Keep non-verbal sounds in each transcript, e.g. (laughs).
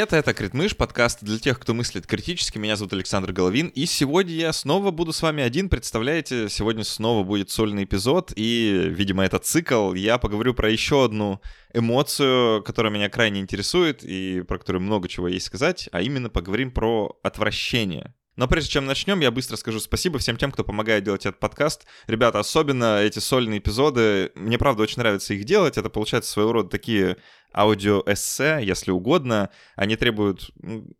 Привет, это Критмыш, подкаст для тех, кто мыслит критически. Меня зовут Александр Головин, и сегодня я снова буду с вами один. Представляете, сегодня снова будет сольный эпизод, и, видимо, это цикл. Я поговорю про еще одну эмоцию, которая меня крайне интересует, и про которую много чего есть сказать, а именно поговорим про отвращение. Но прежде чем начнем, я быстро скажу спасибо всем тем, кто помогает делать этот подкаст. Ребята, особенно эти сольные эпизоды, мне правда очень нравится их делать. Это получается своего рода такие аудиоэссе, если угодно. Они требуют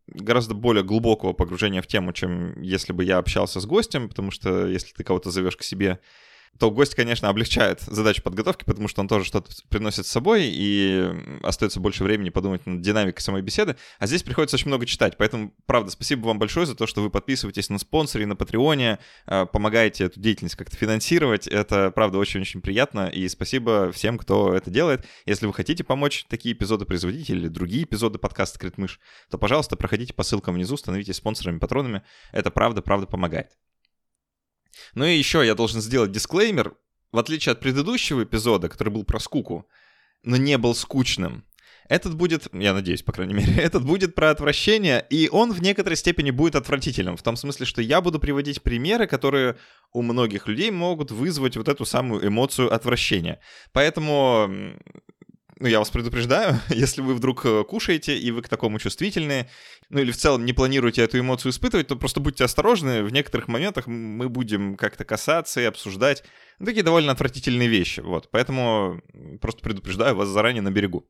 гораздо более глубокого погружения в тему, чем если бы я общался с гостем, потому что если ты кого-то зовешь к себе то гость, конечно, облегчает задачу подготовки, потому что он тоже что-то приносит с собой, и остается больше времени подумать над динамикой самой беседы. А здесь приходится очень много читать. Поэтому, правда, спасибо вам большое за то, что вы подписываетесь на спонсоре, на Патреоне, а, помогаете эту деятельность как-то финансировать. Это, правда, очень-очень приятно. И спасибо всем, кто это делает. Если вы хотите помочь такие эпизоды производить или другие эпизоды подкаста «Критмыш», то, пожалуйста, проходите по ссылкам внизу, становитесь спонсорами, патронами. Это правда, правда помогает. Ну и еще я должен сделать дисклеймер. В отличие от предыдущего эпизода, который был про скуку, но не был скучным, этот будет, я надеюсь, по крайней мере, (laughs) этот будет про отвращение, и он в некоторой степени будет отвратительным, в том смысле, что я буду приводить примеры, которые у многих людей могут вызвать вот эту самую эмоцию отвращения. Поэтому ну, я вас предупреждаю, (laughs) если вы вдруг э, кушаете, и вы к такому чувствительны, ну, или в целом не планируете эту эмоцию испытывать, то просто будьте осторожны, в некоторых моментах мы будем как-то касаться и обсуждать такие довольно отвратительные вещи, вот, поэтому просто предупреждаю вас заранее на берегу.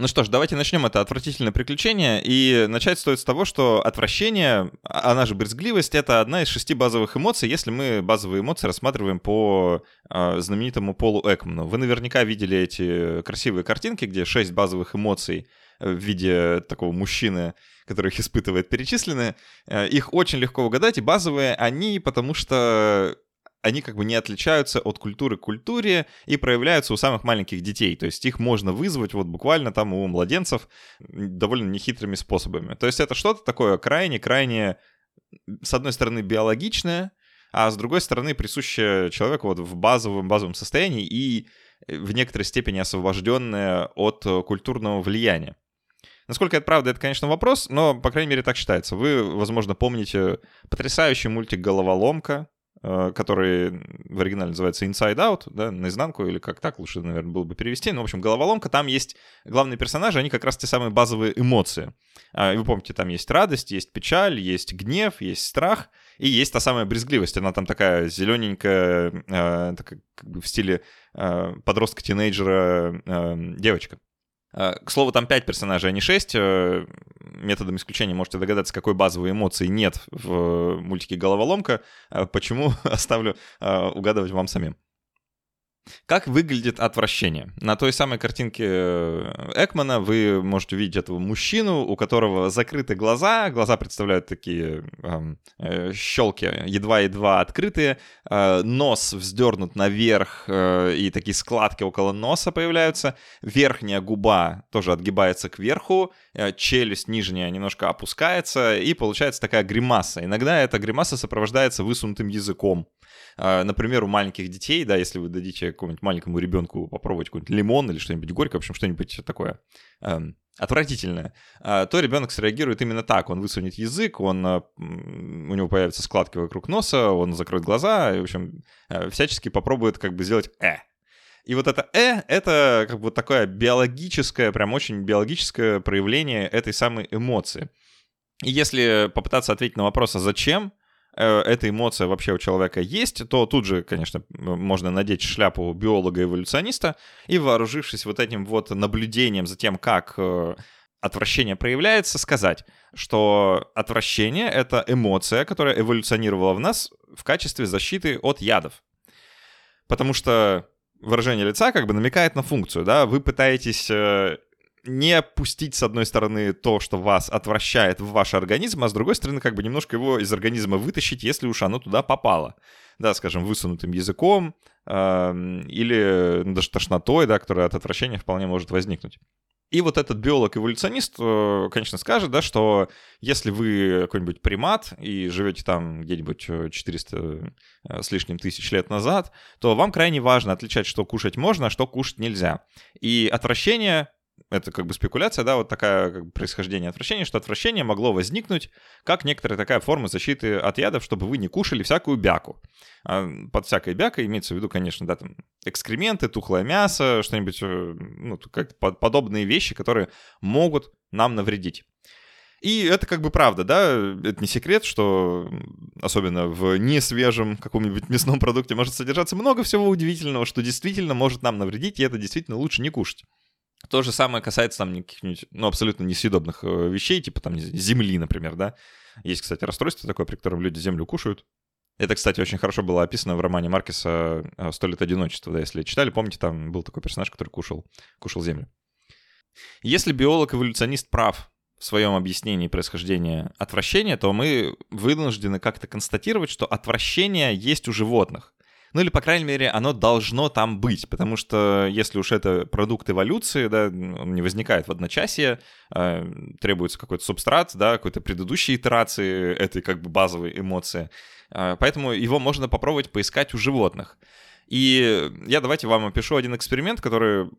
Ну что ж, давайте начнем это отвратительное приключение. И начать стоит с того, что отвращение, она же брезгливость, это одна из шести базовых эмоций, если мы базовые эмоции рассматриваем по э, знаменитому Полу Экману. Вы наверняка видели эти красивые картинки, где шесть базовых эмоций в виде такого мужчины, который их испытывает, перечислены. Э, их очень легко угадать, и базовые они, потому что они как бы не отличаются от культуры к культуре и проявляются у самых маленьких детей. То есть их можно вызвать вот буквально там у младенцев довольно нехитрыми способами. То есть это что-то такое крайне-крайне, с одной стороны, биологичное, а с другой стороны, присущее человеку вот в базовом, базовом состоянии и в некоторой степени освобожденное от культурного влияния. Насколько это правда, это, конечно, вопрос, но, по крайней мере, так считается. Вы, возможно, помните потрясающий мультик «Головоломка», Э, который в оригинале называется Inside Out, да, наизнанку, или как так лучше, наверное, было бы перевести. Ну, в общем, головоломка, там есть главные персонажи, они как раз те самые базовые эмоции. А, вы помните, там есть радость, есть печаль, есть гнев, есть страх, и есть та самая брезгливость. Она там такая зелененькая, э, такая, как бы в стиле э, подростка-тинейджера э, девочка. Э, к слову, там 5 персонажей, а не 6. Э, методом исключения можете догадаться, какой базовой эмоции нет в мультике «Головоломка». (laughs) Э, почему оставлю угадывать вам самим. Как выглядит отвращение? На той самой картинке э, Экмана вы можете увидеть этого мужчину, у которого закрыты глаза, глаза представляют такие э, щелки, едва-едва открытые, э, нос вздернут наверх, э, и такие складки около носа появляются, верхняя губа тоже отгибается кверху, челюсть нижняя немножко опускается, и получается такая гримаса. Иногда эта гримаса сопровождается высунутым языком. А, например, у маленьких детей, да, если вы дадите какому-нибудь маленькому ребенку попробовать какой-нибудь лимон или что-нибудь горькое, в общем, что-нибудь такое эм, отвратительное, а, то ребенок среагирует именно так. Он высунет язык, он, у него появятся складки вокруг носа, он закроет глаза, и, в общем, э, всячески попробует как бы сделать «э». И вот это «э» — это как бы такое биологическое, прям очень биологическое проявление этой самой эмоции. И если попытаться ответить на вопрос, а зачем, Э, эта эмоция вообще у человека есть, то тут же, конечно, можно надеть шляпу биолога-эволюциониста и, вооружившись вот этим вот наблюдением за тем, как э, отвращение проявляется, сказать, что отвращение — это эмоция, которая эволюционировала в нас в качестве защиты от ядов. Потому что выражение лица как бы намекает на функцию, да, вы пытаетесь э, не пустить, с одной стороны, то, что вас отвращает в ваш организм, а с другой стороны, как бы немножко его из организма вытащить, если уж оно туда попало. Да, скажем, высунутым языком э, или даже тошнотой, да, которая от отвращения вполне может возникнуть. И вот этот биолог-эволюционист, э, конечно, скажет, да, что если вы какой-нибудь примат и живете там где-нибудь 400 э, э, с лишним тысяч лет назад, то вам крайне важно отличать, что кушать можно, а что кушать нельзя. И отвращение это как бы спекуляция, да, вот такая как бы, происхождение отвращения, что отвращение могло возникнуть как некоторая такая форма защиты от ядов, чтобы вы не кушали всякую бяку. А под всякой бякой имеется в виду, конечно, да, там экскременты, тухлое мясо, что-нибудь, э, ну, как подобные вещи, которые могут нам навредить. И это как бы правда, да, это не секрет, что особенно в несвежем каком-нибудь мясном продукте может содержаться много всего удивительного, что действительно может нам навредить, и это действительно лучше не кушать. То же самое касается там каких-нибудь, ну, абсолютно несъедобных э, вещей, типа там земли, например, да. Есть, кстати, расстройство такое, при котором люди землю кушают. Это, кстати, очень хорошо было описано в романе Маркеса э, «Сто лет одиночества», да, если читали, помните, там был такой персонаж, который кушал, кушал землю. Если биолог-эволюционист прав в своем объяснении происхождения отвращения, то мы вынуждены как-то констатировать, что отвращение есть у животных. Ну или, по крайней мере, оно должно там быть, потому что если уж это продукт эволюции, да, он не возникает в одночасье, э, требуется какой-то субстрат, да, какой-то предыдущей итерации этой как бы базовой эмоции. Э, поэтому его можно попробовать поискать у животных. И я давайте вам опишу один эксперимент, который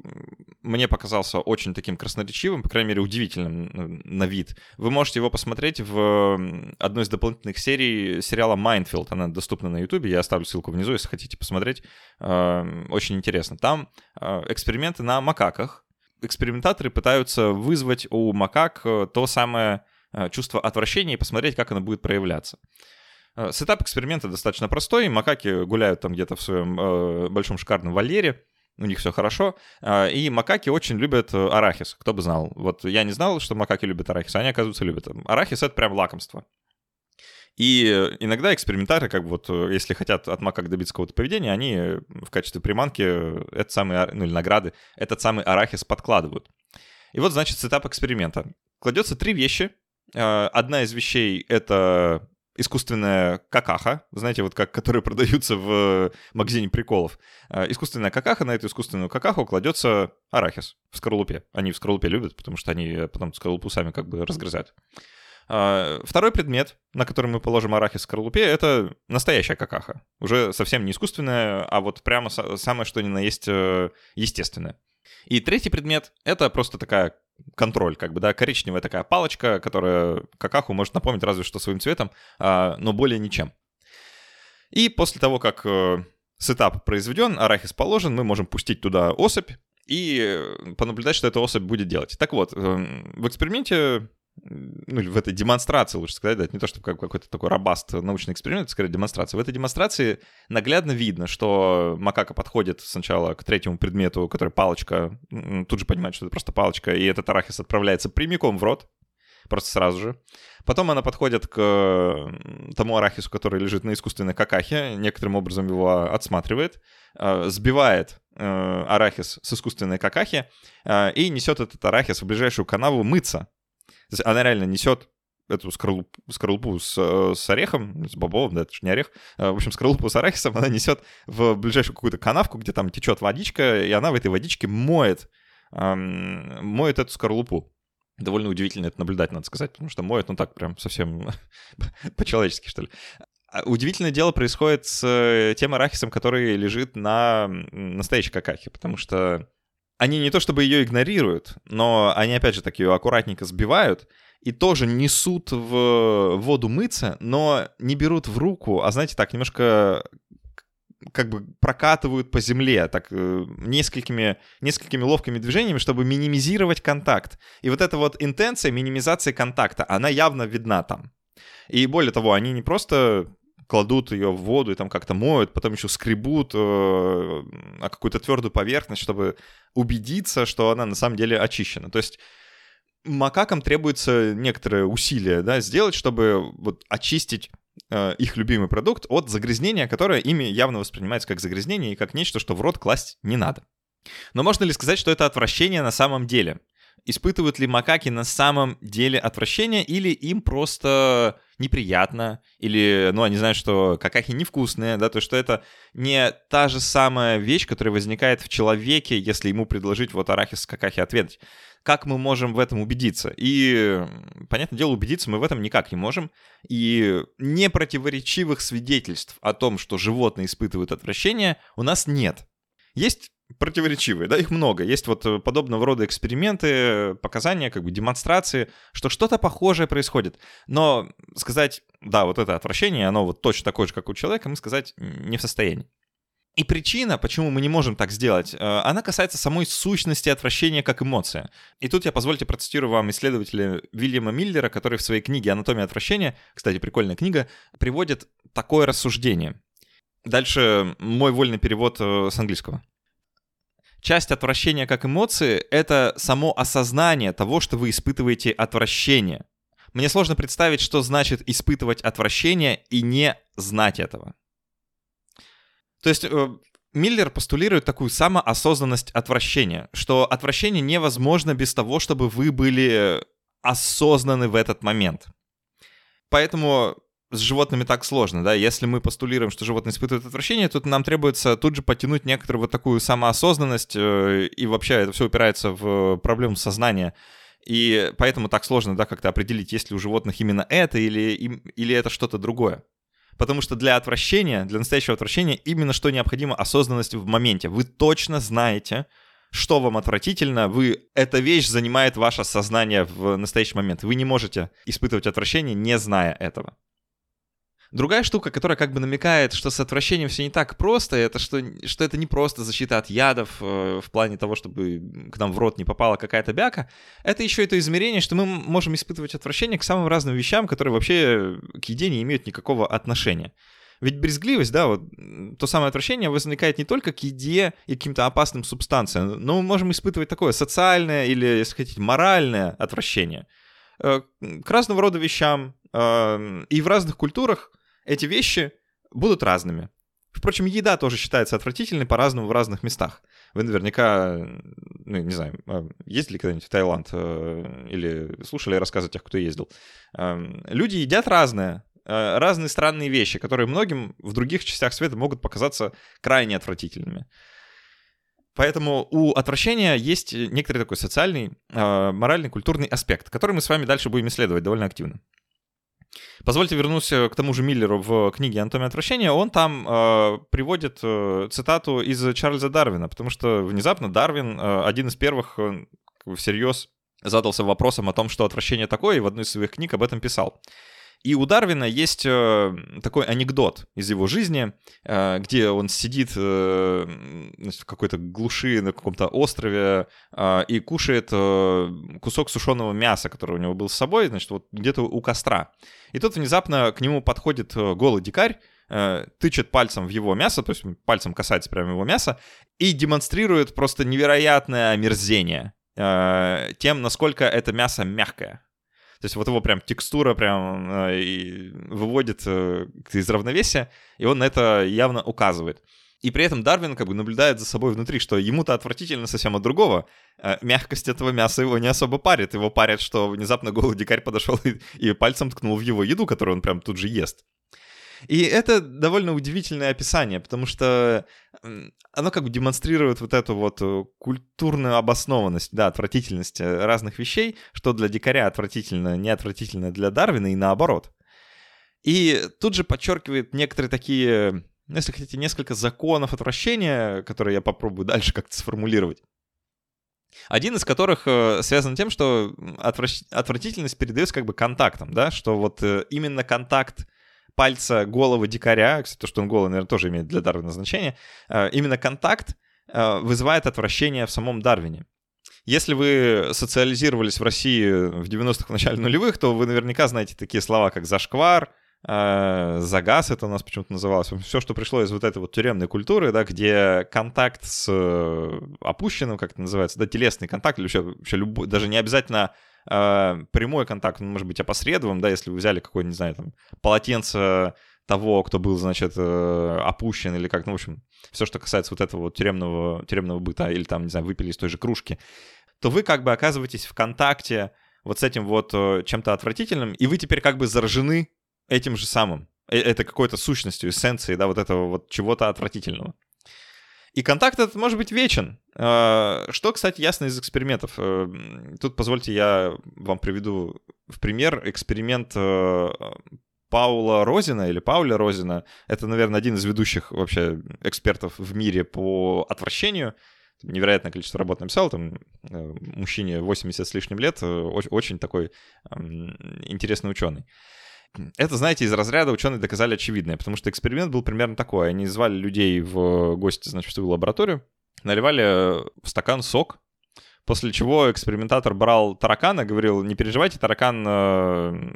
мне показался очень таким красноречивым, по крайней мере, удивительным на вид. Вы можете его посмотреть в одной из дополнительных серий сериала Mindfield. Она доступна на YouTube. Я оставлю ссылку внизу, если хотите посмотреть. Э, очень интересно. Там э, эксперименты на макаках. Экспериментаторы пытаются вызвать у макак э, то самое чувство отвращения и посмотреть, как оно будет проявляться. Сетап эксперимента достаточно простой. Макаки гуляют там где-то в своем большом шикарном вольере. У них все хорошо. Э, и макаки очень любят э, арахис. Кто бы знал. Вот я не знал, что макаки любят арахис. Они, оказывается, любят. Арахис — это прям лакомство. И иногда экспериментаторы, как бы вот, если хотят от макак добиться какого-то поведения, они в качестве приманки этот самый, ну или награды, этот самый арахис подкладывают. И вот, значит, сетап эксперимента. Кладется три вещи. Одна из вещей — это искусственная какаха, знаете, вот как, которые (laughs) продаются в магазине приколов. А, искусственная какаха, на эту искусственную какаху кладется арахис в скорлупе. Они в скорлупе любят, потому что они потом скорлупу сами как бы разгрызают. Второй предмет, на который мы положим арахис в скорлупе, это настоящая какаха. Уже совсем не искусственная, а вот прямо самое что ни на есть э, естественное. И третий предмет — это просто такая контроль, как бы, да, коричневая такая палочка, которая какаху может напомнить разве что своим цветом, а, но более ничем. И после того, как э, сетап произведен, арахис положен, мы можем пустить туда особь и понаблюдать, что эта особь будет делать. Так вот, эм, в эксперименте ну, в этой демонстрации, лучше сказать, да, это не то, чтобы какой-то такой робаст научный эксперимент, это скорее демонстрация. В этой демонстрации наглядно видно, что макака подходит сначала к третьему предмету, который палочка, тут же понимает, что это просто палочка, и этот арахис отправляется прямиком в рот, просто сразу же. Потом она подходит к тому арахису, который лежит на искусственной какахе, некоторым образом его отсматривает, э, сбивает э, арахис с искусственной какахи э, и несет этот арахис в ближайшую канаву мыться. Она реально несет эту скорлупу, скорлупу с, э, с орехом, с бобовым, да, это же не орех, э, в общем, скорлупу с арахисом она несет в ближайшую какую-то канавку, где там течет водичка, и она в этой водичке моет, эм, моет эту скорлупу. Довольно удивительно это наблюдать, надо сказать, потому что моет, ну так, прям совсем (laughs) по-человечески, что ли. А удивительное дело происходит с э, тем арахисом, который лежит на настоящей какахе, потому что они не то чтобы ее игнорируют, но они, опять же, так ее аккуратненько сбивают и тоже несут в воду мыться, но не берут в руку, а, знаете, так немножко как бы прокатывают по земле, так э, несколькими, несколькими ловкими движениями, чтобы минимизировать контакт. И вот эта вот интенция минимизации контакта, она явно видна там. И более того, они не просто кладут ее в воду и там как-то моют, потом еще скребут э, какую-то твердую поверхность, чтобы убедиться, что она на самом деле очищена. То есть макакам требуется некоторое усилие да, сделать, чтобы вот очистить э, их любимый продукт от загрязнения, которое ими явно воспринимается как загрязнение и как нечто, что в рот класть не надо. Но можно ли сказать, что это отвращение на самом деле? Испытывают ли макаки на самом деле отвращение или им просто неприятно, или, ну, они знают, что какахи невкусные, да, то что это не та же самая вещь, которая возникает в человеке, если ему предложить вот арахис с какахи ответить. Как мы можем в этом убедиться? И, понятное дело, убедиться мы в этом никак не можем. И непротиворечивых свидетельств о том, что животные испытывают отвращение, у нас нет. Есть противоречивые, да, их много. Есть вот э, подобного рода эксперименты, показания, как бы демонстрации, что что-то похожее происходит. Но сказать, да, вот это отвращение, оно вот точно такое же, как у человека, мы сказать не в состоянии. И причина, почему мы не можем так сделать, э, она касается самой сущности отвращения как эмоция. И тут я позвольте процитирую вам исследователя Вильяма Миллера, который в своей книге «Анатомия отвращения», кстати, прикольная книга, приводит такое рассуждение. Дальше мой вольный перевод э, с английского. Часть отвращения как эмоции — это само осознание того, что вы испытываете отвращение. Мне сложно представить, что значит испытывать отвращение и не знать этого. То есть э, Миллер постулирует такую самоосознанность отвращения, что отвращение невозможно без того, чтобы вы были осознаны в этот момент. Поэтому с животными так сложно, да, если мы постулируем, что животные испытывают отвращение, тут нам требуется тут же потянуть некоторую вот такую самоосознанность, э, и вообще это все упирается в проблему сознания, и поэтому так сложно, да, как-то определить, есть ли у животных именно это или, или это что-то другое. Потому что для отвращения, для настоящего отвращения именно что необходимо осознанность в моменте. Вы точно знаете, что вам отвратительно, вы, эта вещь занимает ваше сознание в настоящий момент. Вы не можете испытывать отвращение, не зная этого. Другая штука, которая как бы намекает, что с отвращением все не так просто, это что, что это не просто защита от ядов э, в плане того, чтобы к нам в рот не попала какая-то бяка, это еще это измерение, что мы можем испытывать отвращение к самым разным вещам, которые вообще к еде не имеют никакого отношения. Ведь брезгливость, да, вот то самое отвращение возникает не только к еде и каким-то опасным субстанциям, но мы можем испытывать такое социальное или, если хотите, моральное отвращение э, к разного рода вещам. Э, и в разных культурах эти вещи будут разными. Впрочем, еда тоже считается отвратительной по-разному в разных местах. Вы наверняка, ну, не знаю, а, ездили когда-нибудь в Таиланд э, или слушали рассказы тех, кто ездил. Эм, люди едят разное, э, разные странные вещи, которые многим в других частях света могут показаться крайне отвратительными. Поэтому у отвращения есть некоторый такой социальный, э, моральный, культурный аспект, который мы с вами дальше будем исследовать довольно активно. Позвольте вернуться к тому же Миллеру в книге «Анатомия отвращения». Он там э, приводит э, цитату из Чарльза Дарвина, потому что внезапно Дарвин э, один из первых э, всерьез задался вопросом о том, что отвращение такое, и в одной из своих книг об этом писал. И у Дарвина есть э, такой анекдот из его жизни, э, где он сидит э, в какой-то глуши на каком-то острове и кушает кусок сушеного мяса, который у него был с собой, значит, вот где-то у костра. И тут внезапно к нему подходит голый дикарь, тычет пальцем в его мясо, то есть пальцем касается прямо его мяса, и демонстрирует просто невероятное омерзение тем, насколько это мясо мягкое. То есть вот его прям текстура прям э, выводит э, из равновесия, и он на это явно указывает. И при этом Дарвин как бы наблюдает за собой внутри, что ему-то отвратительно совсем от другого. Э, мягкость этого мяса его не особо парит. Его парит, что внезапно голый дикарь подошел и, и пальцем ткнул в его еду, которую он прям тут же ест. И это довольно удивительное описание, потому что оно как бы демонстрирует вот эту вот э, культурную обоснованность, да, отвратительность э, разных вещей, что для дикаря отвратительно, не отвратительно для Дарвина и наоборот. И тут же подчеркивает некоторые такие, ну, если хотите, несколько законов отвращения, которые я попробую дальше как-то сформулировать. Один из которых э, связан тем, что отвращ... отвратительность передается как бы контактом, да, что вот именно контакт пальца головы дикаря, кстати, то, что он голый, наверное, тоже имеет для Дарвина значение, э, именно контакт э, вызывает отвращение в самом Дарвине. Если вы социализировались в России в 90-х, в начале нулевых, то вы наверняка знаете такие слова, как «зашквар», э, «загаз» это у нас почему-то называлось. Все, что пришло из вот этой вот тюремной культуры, да, где контакт с опущенным, как это называется, да, телесный контакт, или вообще, вообще любой, даже не обязательно прямой контакт, он может быть опосредовым, да, если вы взяли какое-нибудь, не знаю, там, полотенце того, кто был, значит, э, опущен или как, ну, в общем, все, что касается вот этого вот тюремного, тюремного быта или там, не знаю, выпили из той же кружки, то вы как бы оказываетесь в контакте вот с этим вот э, чем-то отвратительным, и вы теперь как бы заражены этим же самым. Э, это какой-то сущностью, эссенцией, да, вот этого вот чего-то отвратительного. И контакт этот может быть вечен. А, что, кстати, ясно из экспериментов. Э, тут позвольте я вам приведу в пример эксперимент э, Паула Розина или Пауля Розина. Это, наверное, один из ведущих вообще экспертов в мире по отвращению. невероятное количество работ написал, там э, мужчине 80 с лишним лет, очень такой интересный ученый. Это, знаете, из разряда ученые доказали очевидное, потому что эксперимент был примерно такой. Они звали людей в гости, значит, в свою лабораторию, наливали в стакан сок, После чего экспериментатор брал таракана, говорил, не переживайте, таракан э,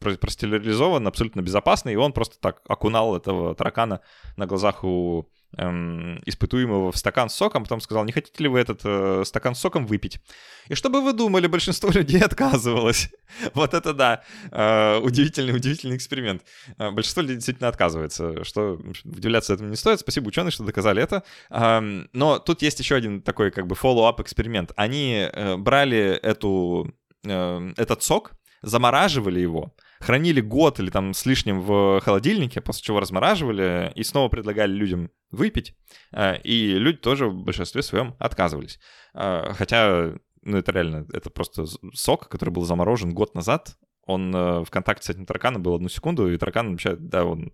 простерилизован, абсолютно безопасный, и он просто так окунал этого таракана на глазах у эм, испытуемого в стакан с соком, потом сказал, не хотите ли вы этот э, стакан с соком выпить? И что бы вы думали, большинство (laughs) людей отказывалось. (laughs) вот это да, э, удивительный, удивительный эксперимент. Э, большинство людей действительно отказывается, что удивляться этому не стоит. Спасибо ученые, что доказали это. Э, но тут есть еще один такой как бы follow-up эксперимент. Они э, брали эту, э, этот сок, замораживали его, хранили год или там с лишним в холодильнике, после чего размораживали и снова предлагали людям выпить. Э, и люди тоже в большинстве своем отказывались. Э, хотя, ну это реально, это просто сок, который был заморожен год назад. Он э, в контакте с этим тараканом был одну секунду, и таракан вообще, да, он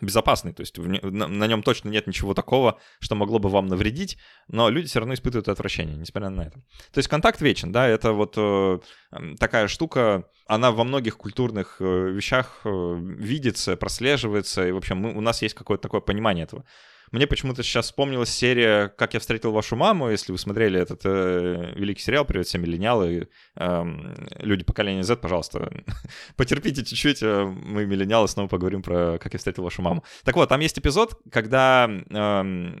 безопасный, то есть на нем точно нет ничего такого, что могло бы вам навредить, но люди все равно испытывают отвращение, несмотря на это. То есть контакт вечен, да, это вот э, такая штука, она во многих культурных э, вещах э, видится, прослеживается, и, в общем, мы, у нас есть какое-то такое понимание этого. Мне почему-то сейчас вспомнилась серия «Как я встретил вашу маму». Если вы смотрели этот э, великий сериал «Привет, все миллениалы», э, люди поколения Z, пожалуйста, (laughs) потерпите чуть-чуть, э, мы миллениалы снова поговорим про «Как я встретил вашу маму». Так вот, там есть эпизод, когда э,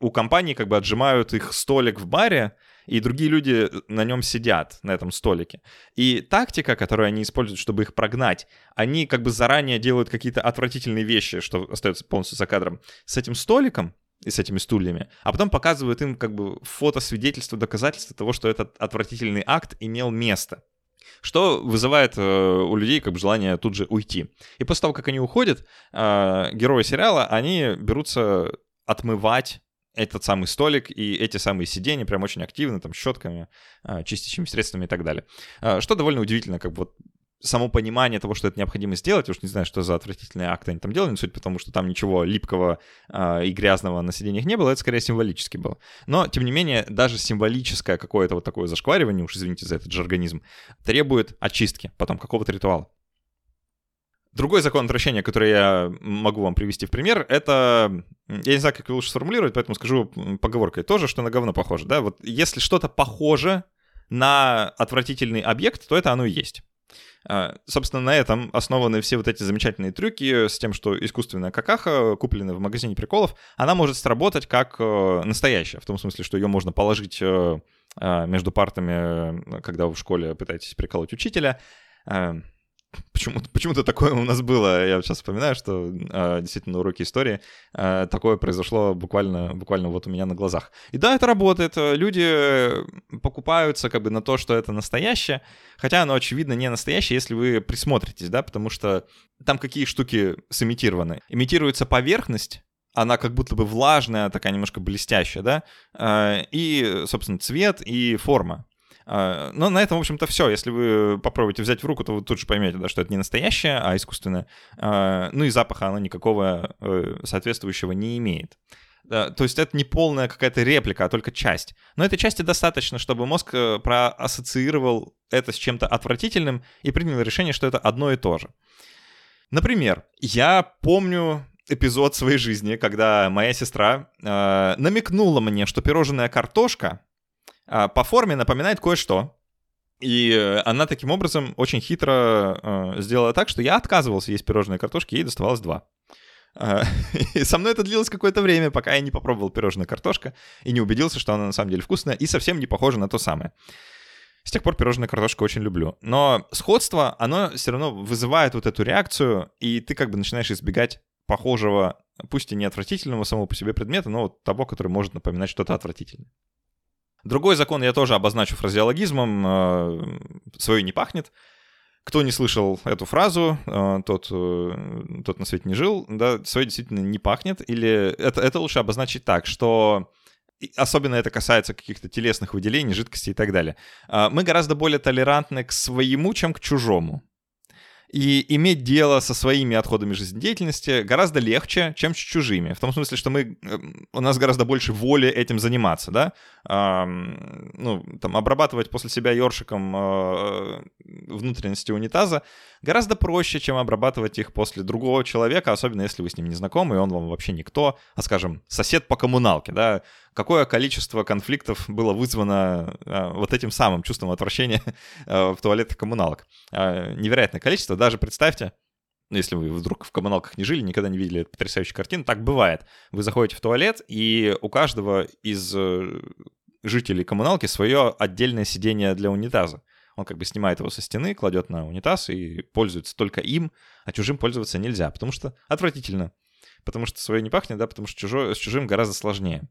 у компании как бы отжимают их столик в баре, и другие люди на нем сидят, на этом столике. И тактика, которую они используют, чтобы их прогнать, они как бы заранее делают какие-то отвратительные вещи, что остается полностью за кадром, с этим столиком, и с этими стульями, а потом показывают им как бы фото свидетельство, доказательство того, что этот отвратительный акт имел место. Что вызывает э, у людей как бы желание тут же уйти. И после того, как они уходят, э, герои сериала, они берутся отмывать этот самый столик и эти самые сиденья прям очень активно, там, щетками, а, чистящими средствами и так далее. А, что довольно удивительно, как бы вот само понимание того, что это необходимо сделать, уж не знаю, что за отвратительные акты они там делали, но суть потому, что там ничего липкого э, и грязного на сиденьях не было, это скорее символически было. Но, тем не менее, даже символическое какое-то вот такое зашкваривание, уж извините за этот жаргонизм, требует очистки потом какого-то ритуала. Другой закон отвращения, который я могу вам привести в пример, это, я не знаю, как лучше сформулировать, поэтому скажу поговоркой тоже, что на говно похоже, да, вот если что-то похоже на отвратительный объект, то это оно и есть. А, собственно, на этом основаны все вот эти замечательные трюки с тем, что искусственная какаха, купленная в магазине приколов, она может сработать как э, настоящая, в том смысле, что ее можно положить э, а, между партами, когда вы в школе пытаетесь приколоть учителя, Почему-то, почему-то такое у нас было. Я сейчас вспоминаю, что э, действительно на уроке истории э, такое произошло буквально, буквально вот у меня на глазах. И да, это работает. Люди покупаются как бы на то, что это настоящее, хотя оно, очевидно, не настоящее, если вы присмотритесь, да, потому что там какие штуки сымитированы. Имитируется поверхность, она как будто бы влажная, такая немножко блестящая, да, э, и, собственно, цвет и форма. А, но на этом, в общем-то, все. Если вы попробуете взять в руку, то вы тут же поймете, да, что это не настоящее, а искусственное. А, ну и запаха оно никакого э, соответствующего не имеет. То есть это не полная какая-то реплика, а только часть. Но этой части достаточно, чтобы мозг э, проассоциировал это с чем-то отвратительным и принял решение, что это одно и то же. Например, я помню эпизод своей жизни, когда моя сестра э, намекнула мне, что пирожная картошка по форме напоминает кое-что. И э, она таким образом очень хитро э, сделала так, что я отказывался есть пирожные картошки, ей доставалось два. А, (laughs) и со мной это длилось какое-то время, пока я не попробовал пирожная картошка и не убедился, что она на самом деле вкусная и совсем не похожа на то самое. С тех пор пирожную картошку очень люблю. Но сходство, оно все равно вызывает вот эту реакцию, и ты как бы начинаешь избегать похожего, пусть и не отвратительного самого по себе предмета, но вот того, который может напоминать что-то отвратительное. Другой закон я тоже обозначу фразеологизмом. Э, Свое не пахнет. Кто не слышал эту фразу, э, тот, э, тот на свете не жил, да, свое действительно не пахнет. Или это, это лучше обозначить так, что особенно это касается каких-то телесных выделений, жидкостей и так далее. Мы гораздо более толерантны к своему, чем к чужому. И иметь дело со своими отходами жизнедеятельности гораздо легче, чем с чужими. В том смысле, что мы, у нас гораздо больше воли этим заниматься, да? Ну, там, обрабатывать после себя ёршиком а, внутренности унитаза гораздо проще, чем обрабатывать их после другого человека, особенно если вы с ним не знакомы, и он вам вообще никто, а, скажем, сосед по коммуналке, да? Какое количество конфликтов было вызвано а, вот этим самым чувством отвращения (laughs) а, в туалетах коммуналок? Невероятное количество, даже представьте, ну, если вы вдруг в коммуналках не жили, никогда не видели эту потрясающую картину, так бывает. Вы заходите в туалет, и у каждого из э, жителей коммуналки свое отдельное сиденье для унитаза. Он как бы снимает его со стены, кладет на унитаз и пользуется только им, а чужим пользоваться нельзя, потому что отвратительно. Потому что свое не пахнет, да, потому что чужое, с чужим гораздо сложнее.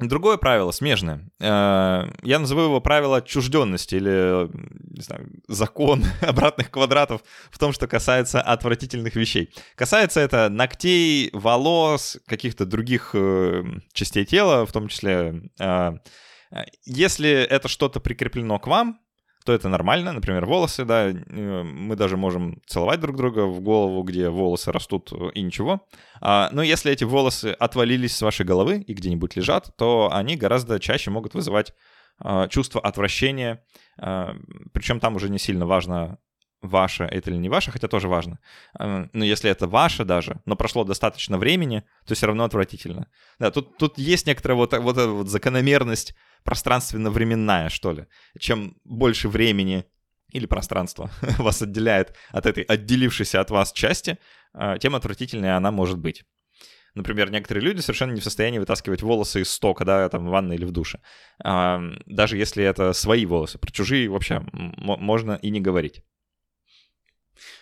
Другое правило, смежное. Э, я называю его правило отчужденности или, не знаю, закон (laughs) обратных квадратов в том, что касается отвратительных вещей. Касается это ногтей, волос, каких-то других э, частей тела, в том числе... Э, если это что-то прикреплено к вам, то это нормально. Например, волосы, да, э, мы даже можем целовать друг друга в голову, где волосы растут э, и ничего. А, но если эти волосы отвалились с вашей головы и где-нибудь лежат, то они гораздо чаще могут вызывать а, чувство отвращения. А, причем там уже не сильно важно, ваше это или не ваше, хотя тоже важно. Но если это ваше даже, но прошло достаточно времени, то все равно отвратительно. Да, тут, тут есть некоторая вот, вот эта вот закономерность пространственно-временная, что ли. Чем больше времени или пространства (laughs) вас отделяет от этой отделившейся от вас части, а, тем отвратительнее она может быть. Например, некоторые люди совершенно не в состоянии вытаскивать волосы из стока, да, там в ванной или в душе. А, даже если это свои волосы. Про чужие вообще можно и не говорить.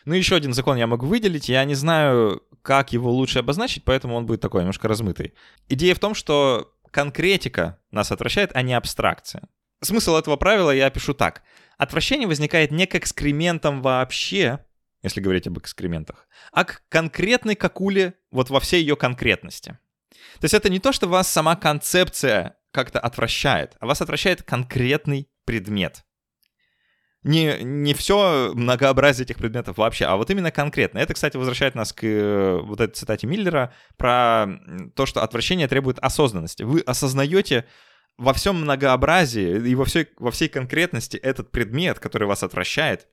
Ну, еще один закон я могу выделить. Я не знаю, как его лучше обозначить, поэтому он будет такой немножко размытый. Идея в том, что конкретика нас отвращает, а не абстракция. Смысл этого правила я пишу так. Отвращение возникает не к экскрементам вообще, если говорить об экскрементах, а к конкретной какуле вот во всей ее конкретности. То есть это не то, что вас сама концепция как-то отвращает, а вас отвращает конкретный предмет не, не все многообразие этих предметов вообще, а вот именно конкретно. Это, кстати, возвращает нас к э, вот этой цитате Миллера про то, что отвращение требует осознанности. Вы осознаете во всем многообразии и во всей, во всей конкретности этот предмет, который вас отвращает.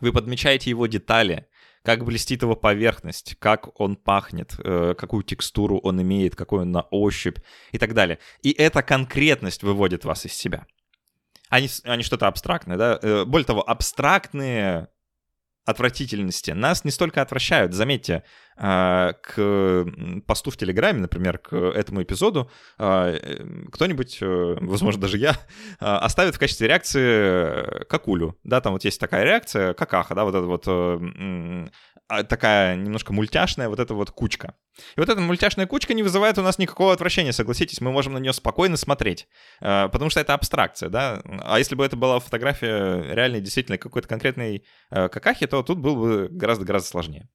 Вы подмечаете его детали, как блестит его поверхность, как он пахнет, э, какую текстуру он имеет, какой он на ощупь и так далее. И эта конкретность выводит вас из себя а не что-то абстрактное, да. Э, более того, абстрактные отвратительности нас не столько отвращают. Заметьте, а, к посту в Телеграме, например, к этому эпизоду, э, кто-нибудь, э, возможно, даже я, оставит в качестве реакции какулю. Да, там вот есть такая реакция, какаха, да, вот это вот такая немножко мультяшная вот эта вот кучка. И вот эта мультяшная кучка не вызывает у нас никакого отвращения, согласитесь, мы можем на нее спокойно смотреть, а, потому что это абстракция, да. А если бы это была фотография реальной, действительно какой-то конкретной а, какахи, то тут было бы гораздо-гораздо сложнее.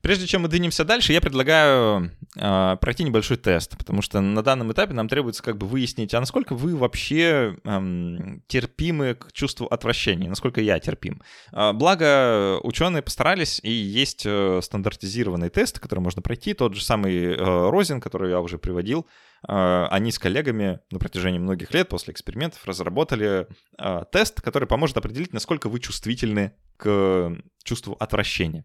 Прежде чем мы двинемся дальше, я предлагаю э, пройти небольшой тест, потому что на данном этапе нам требуется как бы выяснить, а насколько вы вообще эм, терпимы к чувству отвращения, насколько я терпим. Э, благо, ученые постарались, и есть э, стандартизированный тест, который можно пройти, тот же самый э, Розин, который я уже приводил, э, они с коллегами на протяжении многих лет после экспериментов разработали э, тест, который поможет определить, насколько вы чувствительны к чувству отвращения.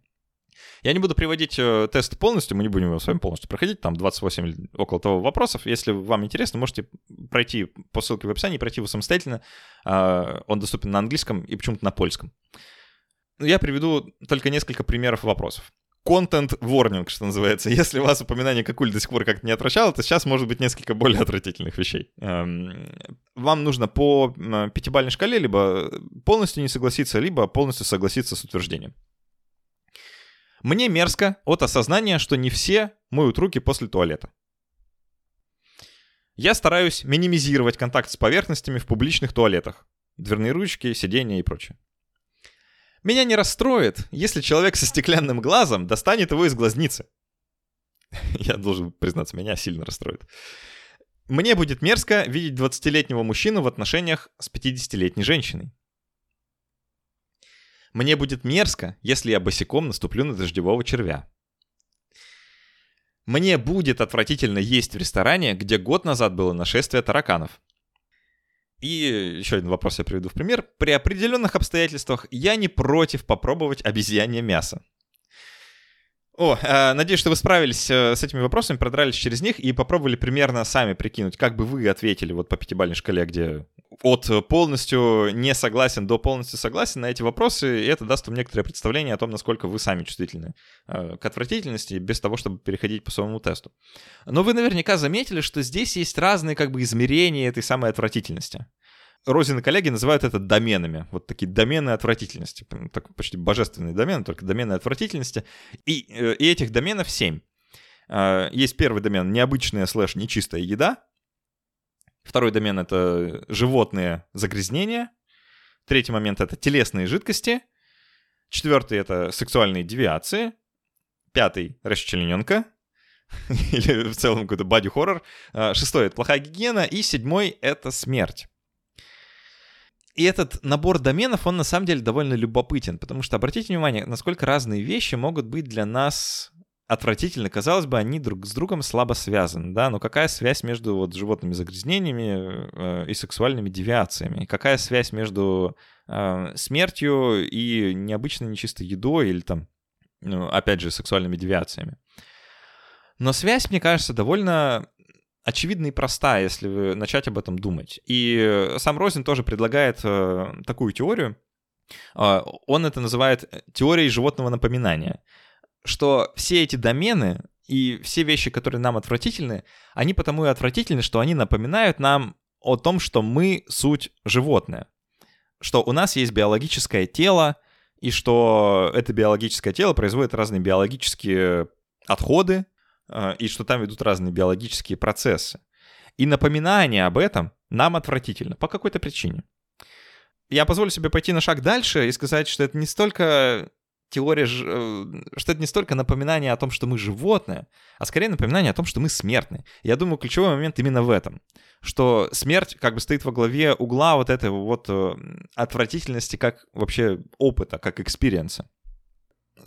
Я не буду приводить э, тест полностью, мы не будем его с вами полностью проходить, там 28 или около того вопросов. Если вам интересно, можете пройти по ссылке в описании, пройти его самостоятельно. А, он доступен на английском и почему-то на польском. Я приведу только несколько примеров вопросов. Content warning, что называется. (laughs) Если вас упоминание какуль до сих пор как-то не отвращало, то сейчас может быть несколько более отвратительных вещей. Эм, вам нужно по пятибалльной шкале либо полностью не согласиться, либо полностью согласиться с утверждением. Мне мерзко от осознания, что не все моют руки после туалета. Я стараюсь минимизировать контакт с поверхностями в публичных туалетах. Дверные ручки, сиденья и прочее. Меня не расстроит, если человек со стеклянным глазом достанет его из глазницы. (laughs) Я должен признаться, меня сильно расстроит. Мне будет мерзко видеть 20-летнего мужчину в отношениях с 50-летней женщиной. Мне будет мерзко, если я босиком наступлю на дождевого червя. Мне будет отвратительно есть в ресторане, где год назад было нашествие тараканов. И еще один вопрос я приведу в пример. При определенных обстоятельствах я не против попробовать обезьянье мясо. О, э, надеюсь, что вы справились э, с этими вопросами, продрались через них и попробовали примерно сами прикинуть, как бы вы ответили вот по пятибалльной шкале, где от полностью не согласен до полностью согласен на эти вопросы, и это даст вам некоторое представление о том, насколько вы сами чувствительны э, к отвратительности, без того, чтобы переходить по своему тесту. Но вы наверняка заметили, что здесь есть разные как бы измерения этой самой отвратительности. Розин и коллеги называют это доменами. Вот такие домены отвратительности. Так, почти божественные домены, только домены отвратительности. И, э, и этих доменов 7. Э, есть первый домен — необычная слэш нечистая еда. Второй домен — это животные загрязнения. Третий момент — это телесные жидкости. Четвертый — это сексуальные девиации. Пятый — расчлененка. (laughs) Или в целом какой-то бади-хоррор. Э, шестой — это плохая гигиена. И седьмой — это смерть. И этот набор доменов, он на самом деле довольно любопытен, потому что обратите внимание, насколько разные вещи могут быть для нас отвратительны. Казалось бы, они друг с другом слабо связаны, да, но какая связь между вот животными загрязнениями э, и сексуальными девиациями? Какая связь между э, смертью и необычной нечистой едой или там, ну, опять же, сексуальными девиациями? Но связь, мне кажется, довольно очевидна и проста, если вы начать об этом думать. И сам Розин тоже предлагает э, такую теорию. Э, он это называет теорией животного напоминания, что все эти домены и все вещи, которые нам отвратительны, они потому и отвратительны, что они напоминают нам о том, что мы суть животное, что у нас есть биологическое тело, и что это биологическое тело производит разные биологические отходы, а, и что там идут разные биологические процессы. И напоминание об этом нам отвратительно по какой-то причине. Я позволю себе пойти на шаг дальше и сказать, что это не столько теория, э, что это не столько напоминание о том, что мы животные, а скорее напоминание о том, что мы смертны. Я думаю, ключевой момент именно в этом, что смерть как бы стоит во главе угла вот этой вот э, отвратительности как вообще опыта, как экспириенса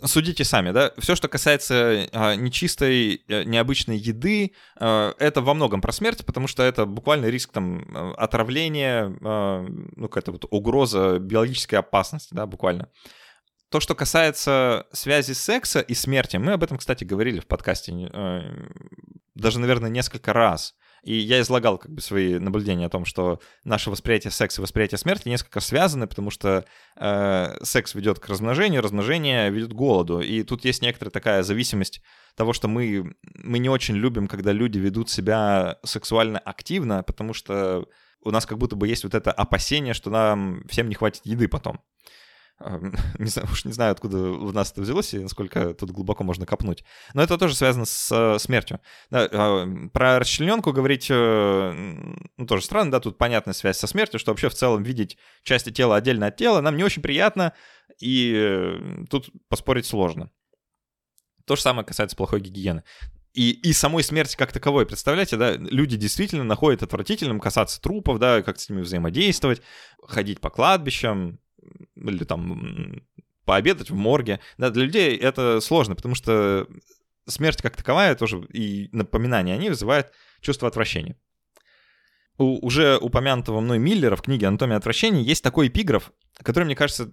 судите сами, да, все, что касается а, нечистой, э, необычной еды, а, это во многом про смерть, потому что это буквально риск там а, отравления, а, ну, какая-то вот угроза биологической опасности, да, буквально. То, что касается связи секса и смерти, мы об этом, кстати, говорили в подкасте э, даже, наверное, несколько раз. И я излагал как бы свои наблюдения о том, что наше восприятие секса и восприятие смерти несколько связаны, потому что э, секс ведет к размножению, размножение ведет к голоду. И тут есть некоторая такая зависимость того, что мы, мы не очень любим, когда люди ведут себя сексуально активно, потому что у нас как будто бы есть вот это опасение, что нам всем не хватит еды потом. (laughs) Не знаю, уж не знаю, откуда у нас это взялось и насколько тут глубоко можно копнуть. Но это тоже связано с э, смертью. Да, про расчлененку говорить, э, ну, тоже странно, да, тут понятная связь со смертью, что вообще в целом видеть части тела отдельно от тела нам не очень приятно, и э, тут поспорить сложно. То же самое касается плохой гигиены. И, и самой смерти как таковой, представляете, да, люди действительно находят отвратительным касаться трупов, да, как с ними взаимодействовать, ходить по кладбищам, или там пообедать в морге. Да, для людей это сложно, потому что смерть как таковая тоже и напоминание они вызывают чувство отвращения. У уже упомянутого мной Миллера в книге «Анатомия отвращения» есть такой эпиграф, который, мне кажется,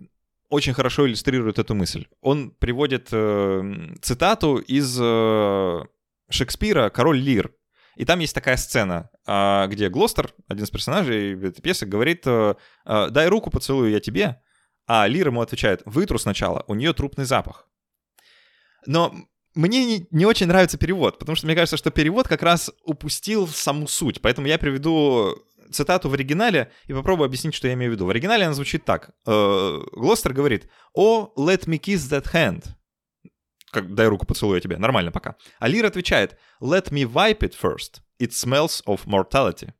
очень хорошо иллюстрирует эту мысль. Он приводит э, цитату из э, Шекспира «Король Лир». И там есть такая сцена, где Глостер, один из персонажей этой пьесы, говорит э, «Дай руку, поцелую я тебе», а Лир ему отвечает, вытру сначала, у нее трупный запах. Но мне не, не очень нравится перевод, потому что мне кажется, что перевод как раз упустил саму суть. Поэтому я приведу цитату в оригинале и попробую объяснить, что я имею в виду. В оригинале она звучит так. Э, Глостер говорит, «Oh, let me kiss that hand». Как, дай руку поцелую тебе. Нормально пока. А Лир отвечает, «Let me wipe it first. It smells of mortality».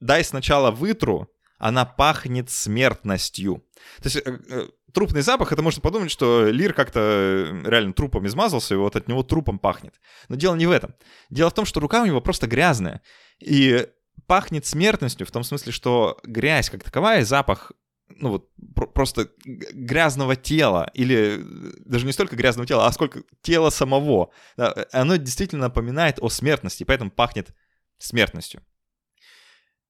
Дай сначала вытру, она пахнет смертностью. То есть э, э, трупный запах, это можно подумать, что Лир как-то э, реально трупом измазался, и вот от него трупом пахнет. Но дело не в этом. Дело в том, что рука у него просто грязная. И пахнет смертностью в том смысле, что грязь как таковая, запах ну вот, просто грязного тела, или даже не столько грязного тела, а сколько тела самого. Да, оно действительно напоминает о смертности, поэтому пахнет смертностью.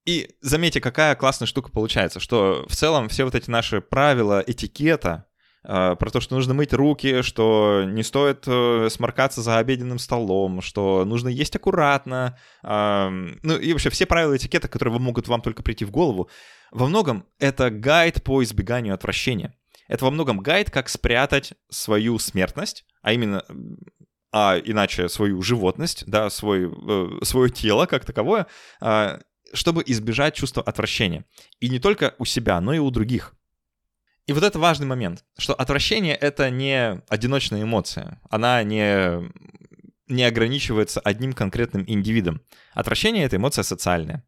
И заметьте, какая классная штука получается, что в целом все вот эти наши правила этикета, про то, что нужно мыть руки, что не стоит э, сморкаться за обеденным столом, что нужно есть аккуратно, ну и вообще все правила этикета, которые могут вам только прийти в голову, во многом это гайд по избеганию отвращения. Это во многом гайд, как спрятать свою смертность, а именно а иначе свою животность, да, свой, э, свое тело как таковое, э, чтобы избежать чувства отвращения. И не только у себя, но и у других. И вот это важный момент, что отвращение — это не одиночная эмоция. Она не, не ограничивается одним конкретным индивидом. Отвращение — это эмоция социальная.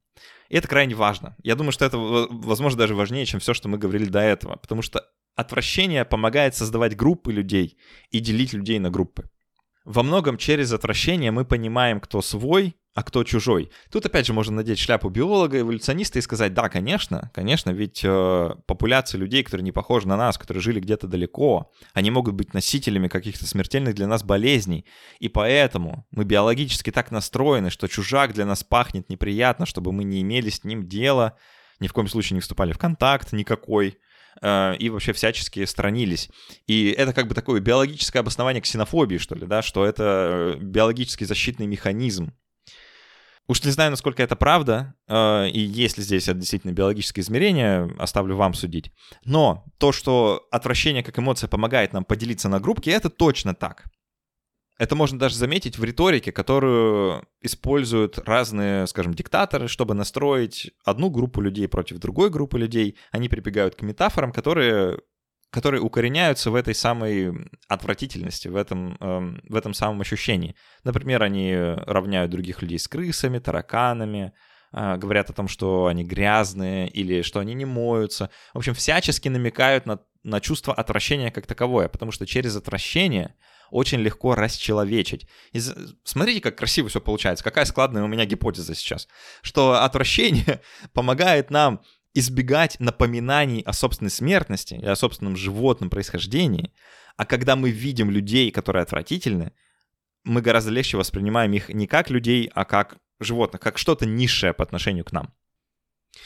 И это крайне важно. Я думаю, что это, возможно, даже важнее, чем все, что мы говорили до этого. Потому что отвращение помогает создавать группы людей и делить людей на группы. Во многом через отвращение мы понимаем, кто свой, а кто чужой. Тут опять же можно надеть шляпу биолога, эволюциониста и сказать, да, конечно, конечно, ведь э, популяция людей, которые не похожи на нас, которые жили где-то далеко, они могут быть носителями каких-то смертельных для нас болезней. И поэтому мы биологически так настроены, что чужак для нас пахнет неприятно, чтобы мы не имели с ним дела, ни в коем случае не вступали в контакт никакой э, и вообще всячески сторонились. И это как бы такое биологическое обоснование ксенофобии, что ли, да, что это э, биологический защитный механизм, Уж не знаю, насколько это правда, э, и есть ли здесь действительно биологическое измерение, оставлю вам судить. Но то, что отвращение как эмоция помогает нам поделиться на группки, это точно так. Это можно даже заметить в риторике, которую используют разные, скажем, диктаторы, чтобы настроить одну группу людей против другой группы людей. Они прибегают к метафорам, которые которые укореняются в этой самой отвратительности, в этом, эм, в этом самом ощущении. Например, они равняют других людей с крысами, тараканами, э, говорят о том, что они грязные или что они не моются. В общем, всячески намекают на, на чувство отвращения как таковое, потому что через отвращение очень легко расчеловечить. И смотрите, как красиво все получается. Какая складная у меня гипотеза сейчас. Что отвращение (laughs) помогает нам избегать напоминаний о собственной смертности и о собственном животном происхождении, а когда мы видим людей, которые отвратительны, мы гораздо легче воспринимаем их не как людей, а как животных, как что-то низшее по отношению к нам.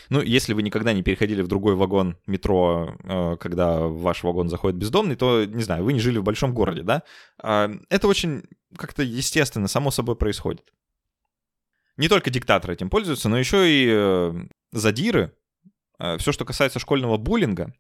Ну, если вы никогда не переходили в другой вагон метро, э, когда ваш вагон заходит бездомный, то, не знаю, вы не жили в большом городе, да? А, это очень как-то естественно, само собой происходит. Не только диктаторы этим пользуются, но еще и э, задиры, все, что касается школьного буллинга,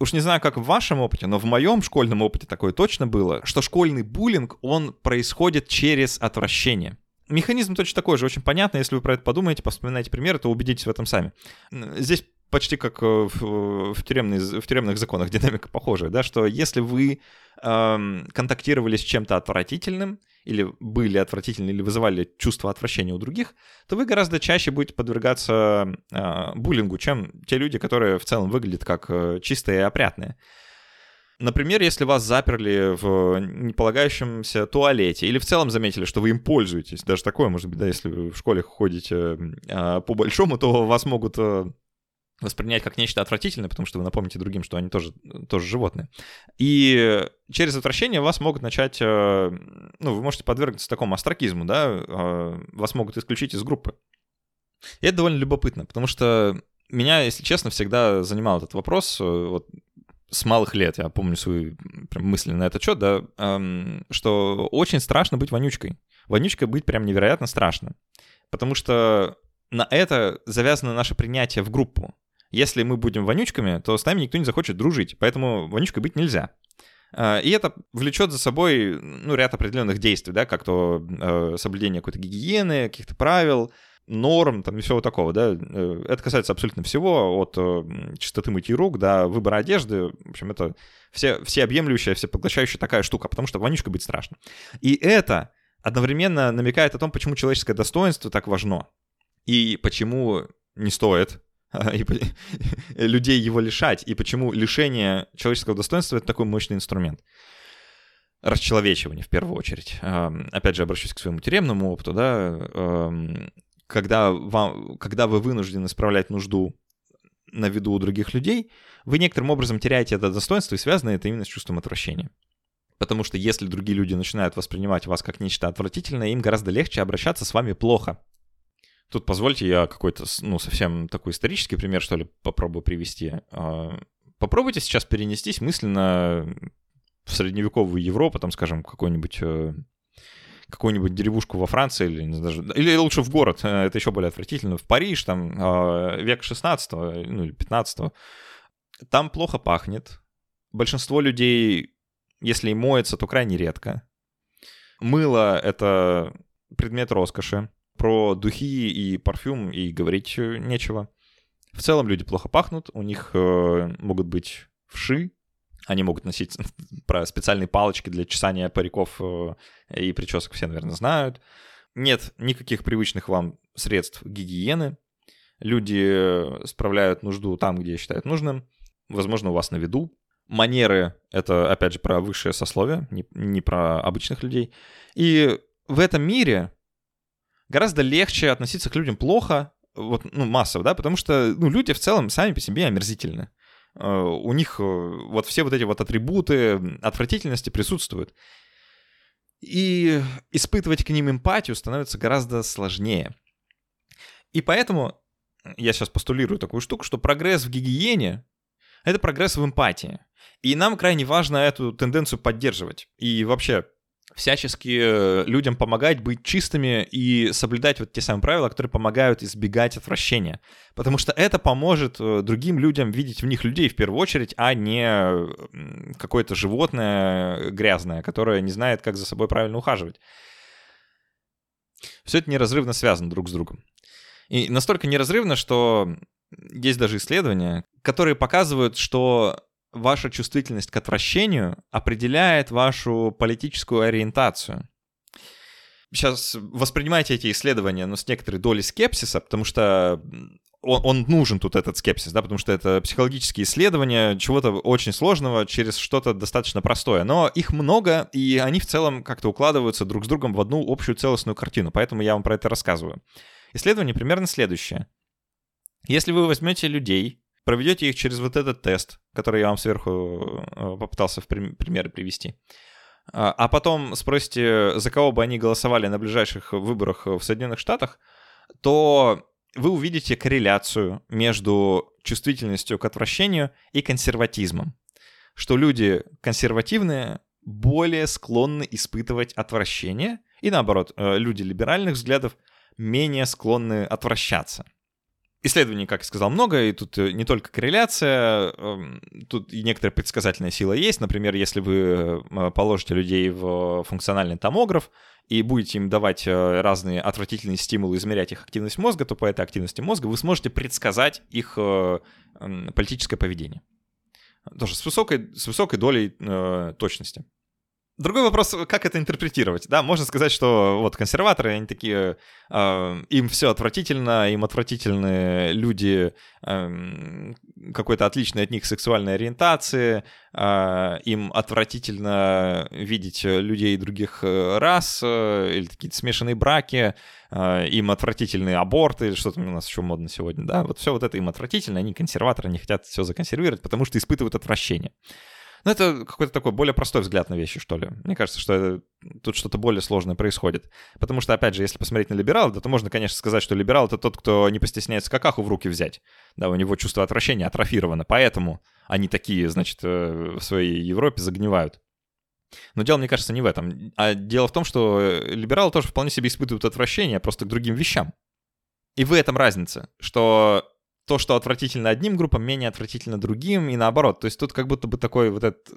уж не знаю, как в вашем опыте, но в моем школьном опыте такое точно было, что школьный буллинг, он происходит через отвращение. Механизм точно такой же, очень понятно. Если вы про это подумаете, вспоминаете примеры, то убедитесь в этом сами. Здесь почти как э, в, в, тюремной, в тюремных законах (laughs) динамика похожая, да, что если вы эм, контактировали с чем-то отвратительным, или были отвратительны, или вызывали чувство отвращения у других, то вы гораздо чаще будете подвергаться э, буллингу, чем те люди, которые в целом выглядят как э, чистые и опрятные. Например, если вас заперли в неполагающемся туалете, или в целом заметили, что вы им пользуетесь, даже такое может быть, да, если вы в школе ходите э, по большому, то вас могут э, воспринять как нечто отвратительное, потому что вы напомните другим, что они тоже, тоже животные. И через отвращение вас могут начать, э, ну, вы можете подвергнуться такому астракизму, да, э, вас могут исключить из группы. И это довольно любопытно, потому что меня, если честно, всегда занимал этот вопрос, э, вот с малых лет, я помню свои прям мысли на этот счет, да, эм, что очень страшно быть вонючкой. Вонючкой быть прям невероятно страшно, потому что на это завязано наше принятие в группу. Если мы будем вонючками, то с нами никто не захочет дружить, поэтому вонючкой быть нельзя. А, и это влечет за собой ну, ряд определенных действий, да, как то э, соблюдение какой-то гигиены, каких-то правил, норм, там и всего такого, да. Э, это касается абсолютно всего, от э, чистоты мытья рук до выбора одежды. В общем, это все, всеобъемлющая, всепоглощающая такая штука, потому что вонючкой быть страшно. И это одновременно намекает о том, почему человеческое достоинство так важно. И почему не стоит (laughs) и (laughs) людей его лишать, и почему лишение человеческого достоинства — это такой мощный инструмент. Расчеловечивание, в первую очередь. Опять же, обращусь к своему тюремному опыту, да, когда, вам, когда вы вынуждены справлять нужду на виду у других людей, вы некоторым образом теряете это достоинство, и связано это именно с чувством отвращения. Потому что если другие люди начинают воспринимать вас как нечто отвратительное, им гораздо легче обращаться с вами плохо. Тут позвольте я какой-то, ну, совсем такой исторический пример, что ли, попробую привести. А, попробуйте сейчас перенестись мысленно в средневековую Европу, там, скажем, какой-нибудь э, какую-нибудь деревушку во Франции или даже или лучше в город, э, это еще более отвратительно, в Париж, там э, век 16 ну или 15 там плохо пахнет. Большинство людей, если и моется, то крайне редко. Мыло — это предмет роскоши. Про духи и парфюм и говорить нечего. В целом люди плохо пахнут, у них э, могут быть вши, они могут носить (laughs) про специальные палочки для чесания париков э, и причесок, все, наверное, знают. Нет никаких привычных вам средств гигиены. Люди э, справляют нужду там, где считают нужным. Возможно, у вас на виду. Манеры — это, опять же, про высшее сословие, не, не про обычных людей. И в этом мире гораздо легче относиться к людям плохо, вот, ну, массово, да, потому что, ну, люди в целом сами по себе омерзительны. Э, у них э, вот все вот эти вот атрибуты отвратительности присутствуют. И испытывать к ним эмпатию становится гораздо сложнее. И поэтому я сейчас постулирую такую штуку, что прогресс в гигиене — это прогресс в эмпатии. И нам крайне важно эту тенденцию поддерживать. И вообще всячески э, людям помогать быть чистыми и соблюдать вот те самые правила, которые помогают избегать отвращения. Потому что это поможет э, другим людям видеть в них людей в первую очередь, а не какое-то животное грязное, которое не знает, как за собой правильно ухаживать. Все это неразрывно связано друг с другом. И настолько неразрывно, что есть даже исследования, которые показывают, что ваша чувствительность к отвращению определяет вашу политическую ориентацию. Сейчас воспринимайте эти исследования, но ну, с некоторой долей скепсиса, потому что он, он нужен тут этот скепсис, да, потому что это психологические исследования чего-то очень сложного через что-то достаточно простое. Но их много, и они в целом как-то укладываются друг с другом в одну общую целостную картину, поэтому я вам про это рассказываю. Исследование примерно следующее. Если вы возьмете людей, проведете их через вот этот тест, который я вам сверху э, попытался в примеры привести, а, а потом спросите, за кого бы они голосовали на ближайших выборах в Соединенных Штатах, то вы увидите корреляцию между чувствительностью к отвращению и консерватизмом. Что люди консервативные более склонны испытывать отвращение, и наоборот, э, люди либеральных взглядов менее склонны отвращаться. Исследований, как я сказал, много, и тут э, не только корреляция, эм, тут и некоторая предсказательная сила есть. Например, если вы э, положите людей в функциональный томограф и будете им давать э, разные отвратительные стимулы, измерять их активность мозга, то по этой активности мозга вы сможете предсказать их политическое поведение. Тоже с высокой, с высокой долей э, точности. Другой вопрос, как это интерпретировать, да, можно сказать, что вот консерваторы, они такие, э, им все отвратительно, им отвратительны люди э, какой-то отличной от них сексуальной ориентации, э, им отвратительно видеть людей других э, рас э, или какие-то смешанные браки, э, им отвратительные аборты, что там у нас еще модно сегодня, да, вот все вот это им отвратительно, они консерваторы, они хотят все законсервировать, потому что испытывают отвращение. Ну, это какой-то такой более простой взгляд на вещи, что ли. Мне кажется, что это, тут что-то более сложное происходит. Потому что, опять же, если посмотреть на либерала, то можно, конечно, сказать, что либерал — это тот, кто не постесняется какаху в руки взять. Да, у него чувство отвращения атрофировано, поэтому они такие, значит, э, в своей Европе загнивают. Но дело, мне кажется, не в этом. А дело в том, что либералы тоже вполне себе испытывают отвращение просто к другим вещам. И в этом разница, что то, что отвратительно одним группам, менее отвратительно другим, и наоборот. То есть тут как будто бы такой вот этот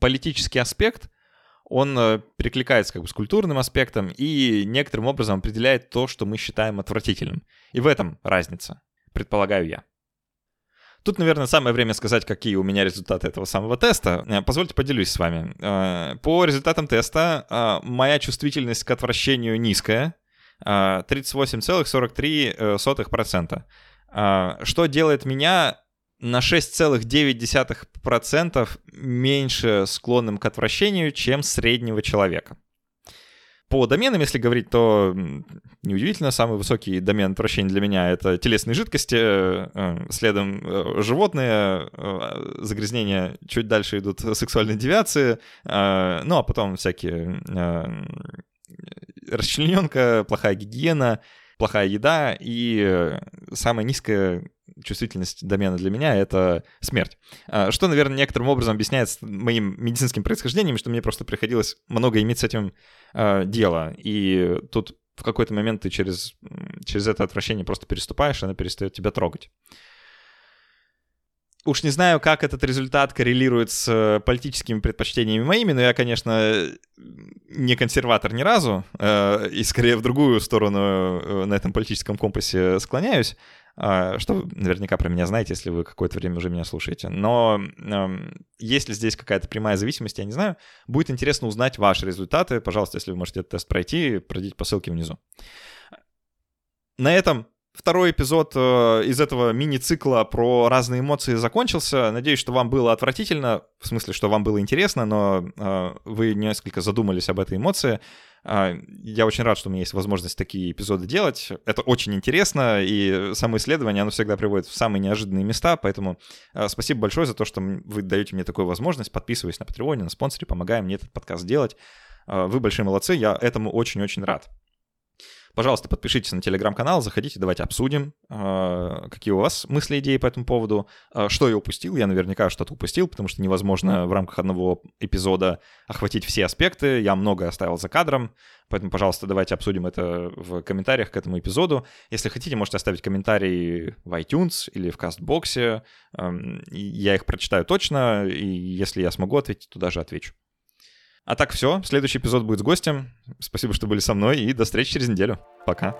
политический аспект, он э, перекликается как бы с культурным аспектом и некоторым образом определяет то, что мы считаем отвратительным. И в этом разница, предполагаю я. Тут, наверное, самое время сказать, какие у меня результаты этого самого теста. Э, позвольте поделюсь с вами. Э, по результатам теста моя чувствительность к отвращению низкая, 38,43%. А, что делает меня на 6,9% меньше склонным к отвращению, чем среднего человека. По доменам, если говорить, то неудивительно, самый высокий домен отвращения для меня — это телесные жидкости, э, следом э, животные, э, загрязнения, чуть дальше идут сексуальные девиации, ну а потом всякие расчлененка, плохая гигиена, плохая еда и самая низкая чувствительность домена для меня — это смерть. А, что, наверное, некоторым образом объясняется моим медицинским происхождением, что мне просто приходилось много иметь с этим э, дело. И тут в какой-то момент ты через, через это отвращение просто переступаешь, и оно перестает тебя трогать. Уж не знаю, как этот результат коррелирует с политическими предпочтениями моими, но я, конечно, не консерватор ни разу, э, и скорее в другую сторону э, на этом политическом компасе склоняюсь. А, что вы наверняка про меня знаете, если вы какое-то время уже меня слушаете. Но есть ли здесь какая-то прямая зависимость, я не знаю. Будет интересно узнать ваши результаты. Пожалуйста, если вы можете этот тест пройти, пройдите по ссылке внизу. На этом второй эпизод э, из этого мини-цикла про разные эмоции закончился. Надеюсь, что вам было отвратительно, в смысле, что вам было интересно, но э, вы несколько задумались об этой эмоции. А, я очень рад, что у меня есть возможность такие эпизоды делать. Это очень интересно, и само исследование, оно всегда приводит в самые неожиданные места, поэтому спасибо большое за то, что вы даете мне такую возможность. Подписываясь на Патреоне, на спонсоре, помогая мне этот подкаст делать. Вы большие молодцы, я этому очень-очень рад. Пожалуйста, подпишитесь на телеграм-канал, заходите, давайте обсудим, а, какие у вас мысли, идеи по этому поводу. А, что я упустил? Я наверняка что-то упустил, потому что невозможно в рамках одного эпизода охватить все аспекты. Я многое оставил за кадром, поэтому, пожалуйста, давайте обсудим это в комментариях к этому эпизоду. Если хотите, можете оставить комментарии в iTunes или в Кастбоксе. Я их прочитаю точно, и если я смогу ответить, туда же отвечу. А так все, следующий эпизод будет с гостем. Спасибо, что были со мной, и до встречи через неделю. Пока.